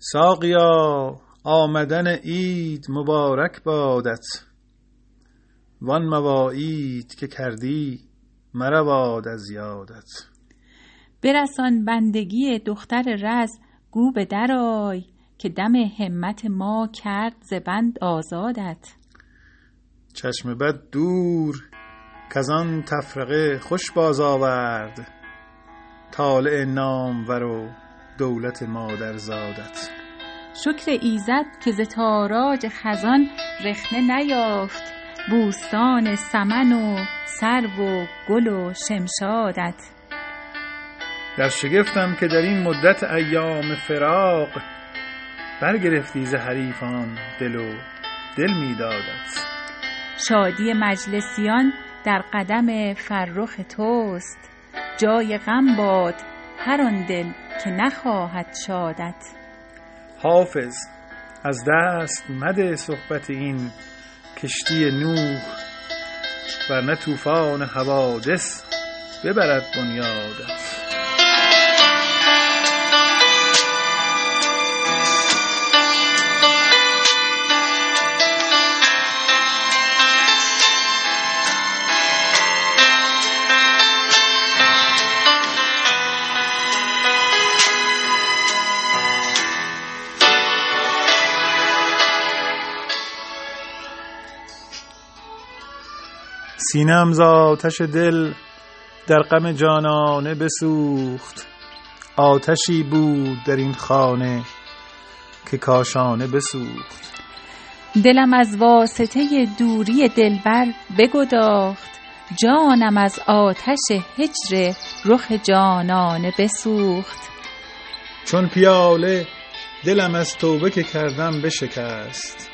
ساقیا آمدن عید مبارک بادت. وان مواعید که کردی مرود از یادت. برسان بندگی دختر رز گو به درآی که دم همت ما کرد ز بند آزادت. چشم بد دور کز آن تفرقه خوش باز آورد. طالع نامور و دولت مادرزادت شکر ایزد که ز تاراج خزان رخنه نیافت. بوستان سمن و سرو و گل و شمشادت. در شگفتم که در این مدت ایام فراق برگرفتی ز حریفان دل و دل می دادت. شادی مجلسیان در قدم فرخ توست. جای غم باد هر آن دل که نخواهد شادت. حافظ از دست مده صحبت این کشتی نوح ورنه طوفان حوادث ببرد بنیادت. سینم ز آتش دل در غم جانانه بسوخت. آتشی بود در این خانه که کاشانه بسوخت. دلم از واسطه دوری دلبر بگداخت. جانم از آتش هجر رخ جانانه بسوخت. چون پیاله دلم از توبه که کردم بشکست.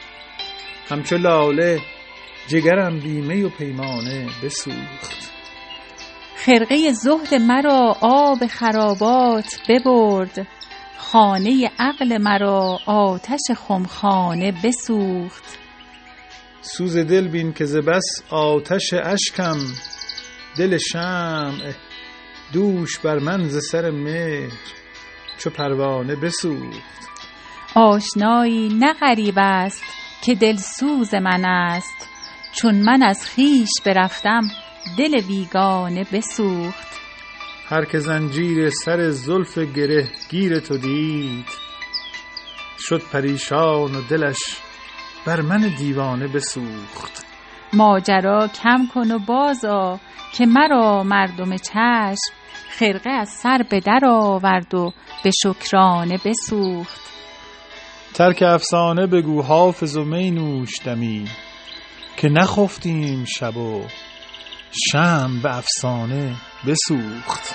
همچو لاله جگرم بی می و پیمانه بسوخت. خرقه زهد مرا آب خرابات ببرد. خانه عقل مرا آتش خمخانه بسوخت. سوز دل بین که ز بس آتش اشکم. دل شمع دوش بر من ز سر مهر چو پروانه بسوخت. آشنایی نه غریب است که دلسوز من است. چون من از خویش برفتم دل بیگانه بسوخت. هر که زنجیر سر زلف گره گیر تو دید شد پریشان و دلش بر من دیوانه بسوخت. ماجرا کم کن و بازآ که مرا مردم چشم خرقه از سر به در آورد و به شکرانه بسوخت. ترک افسانه بگو حافظ و می نوش دمی. که نخفتیم شب و شمع به افسانه بسوخت.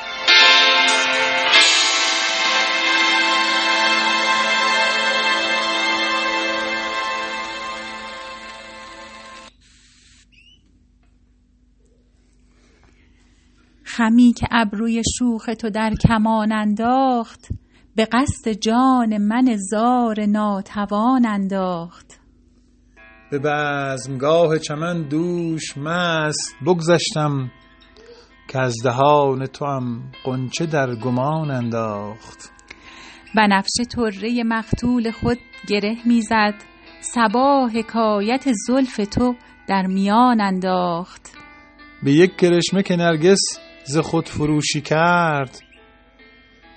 خمی که ابروی شوخ تو در کمان انداخت به قصد جان من زار ناتوان انداخت. به بزمگاه چمن دوش مست. بگذشتم که از دهان توام غنچه در گمان انداخت. بنفشه طره مقتول خود گره می‌زد. صبا حکایت زلف تو در میان انداخت. به یک کرشمه که نرگس ز خود فروشی کرد.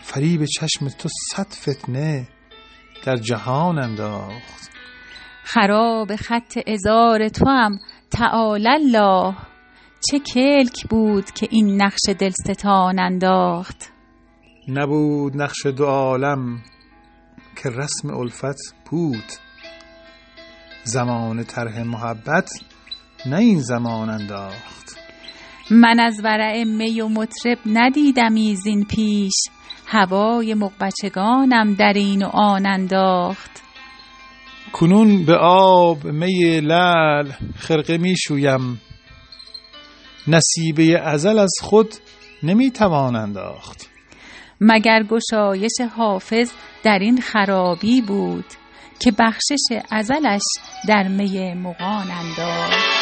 فریب چشم تو صد فتنه در جهان انداخت. خراب خط عذار توام تعالی الله. چه کلک بود که این نقش دلستان انداخت. نبود نقش دو عالم که رسم الفت بود. زمان طرح محبت نه این زمان انداخت. من از ورع می و مطرب ندیدمی زین پیش. هوای مغبچگانم در این و آن انداخت. کنون به آب می لعل خرقه می شویم. نصیبه ازل از خود نمی توان انداخت. مگر گشایش حافظ در این خرابی بود که بخشش ازلش در می مغان انداخت؟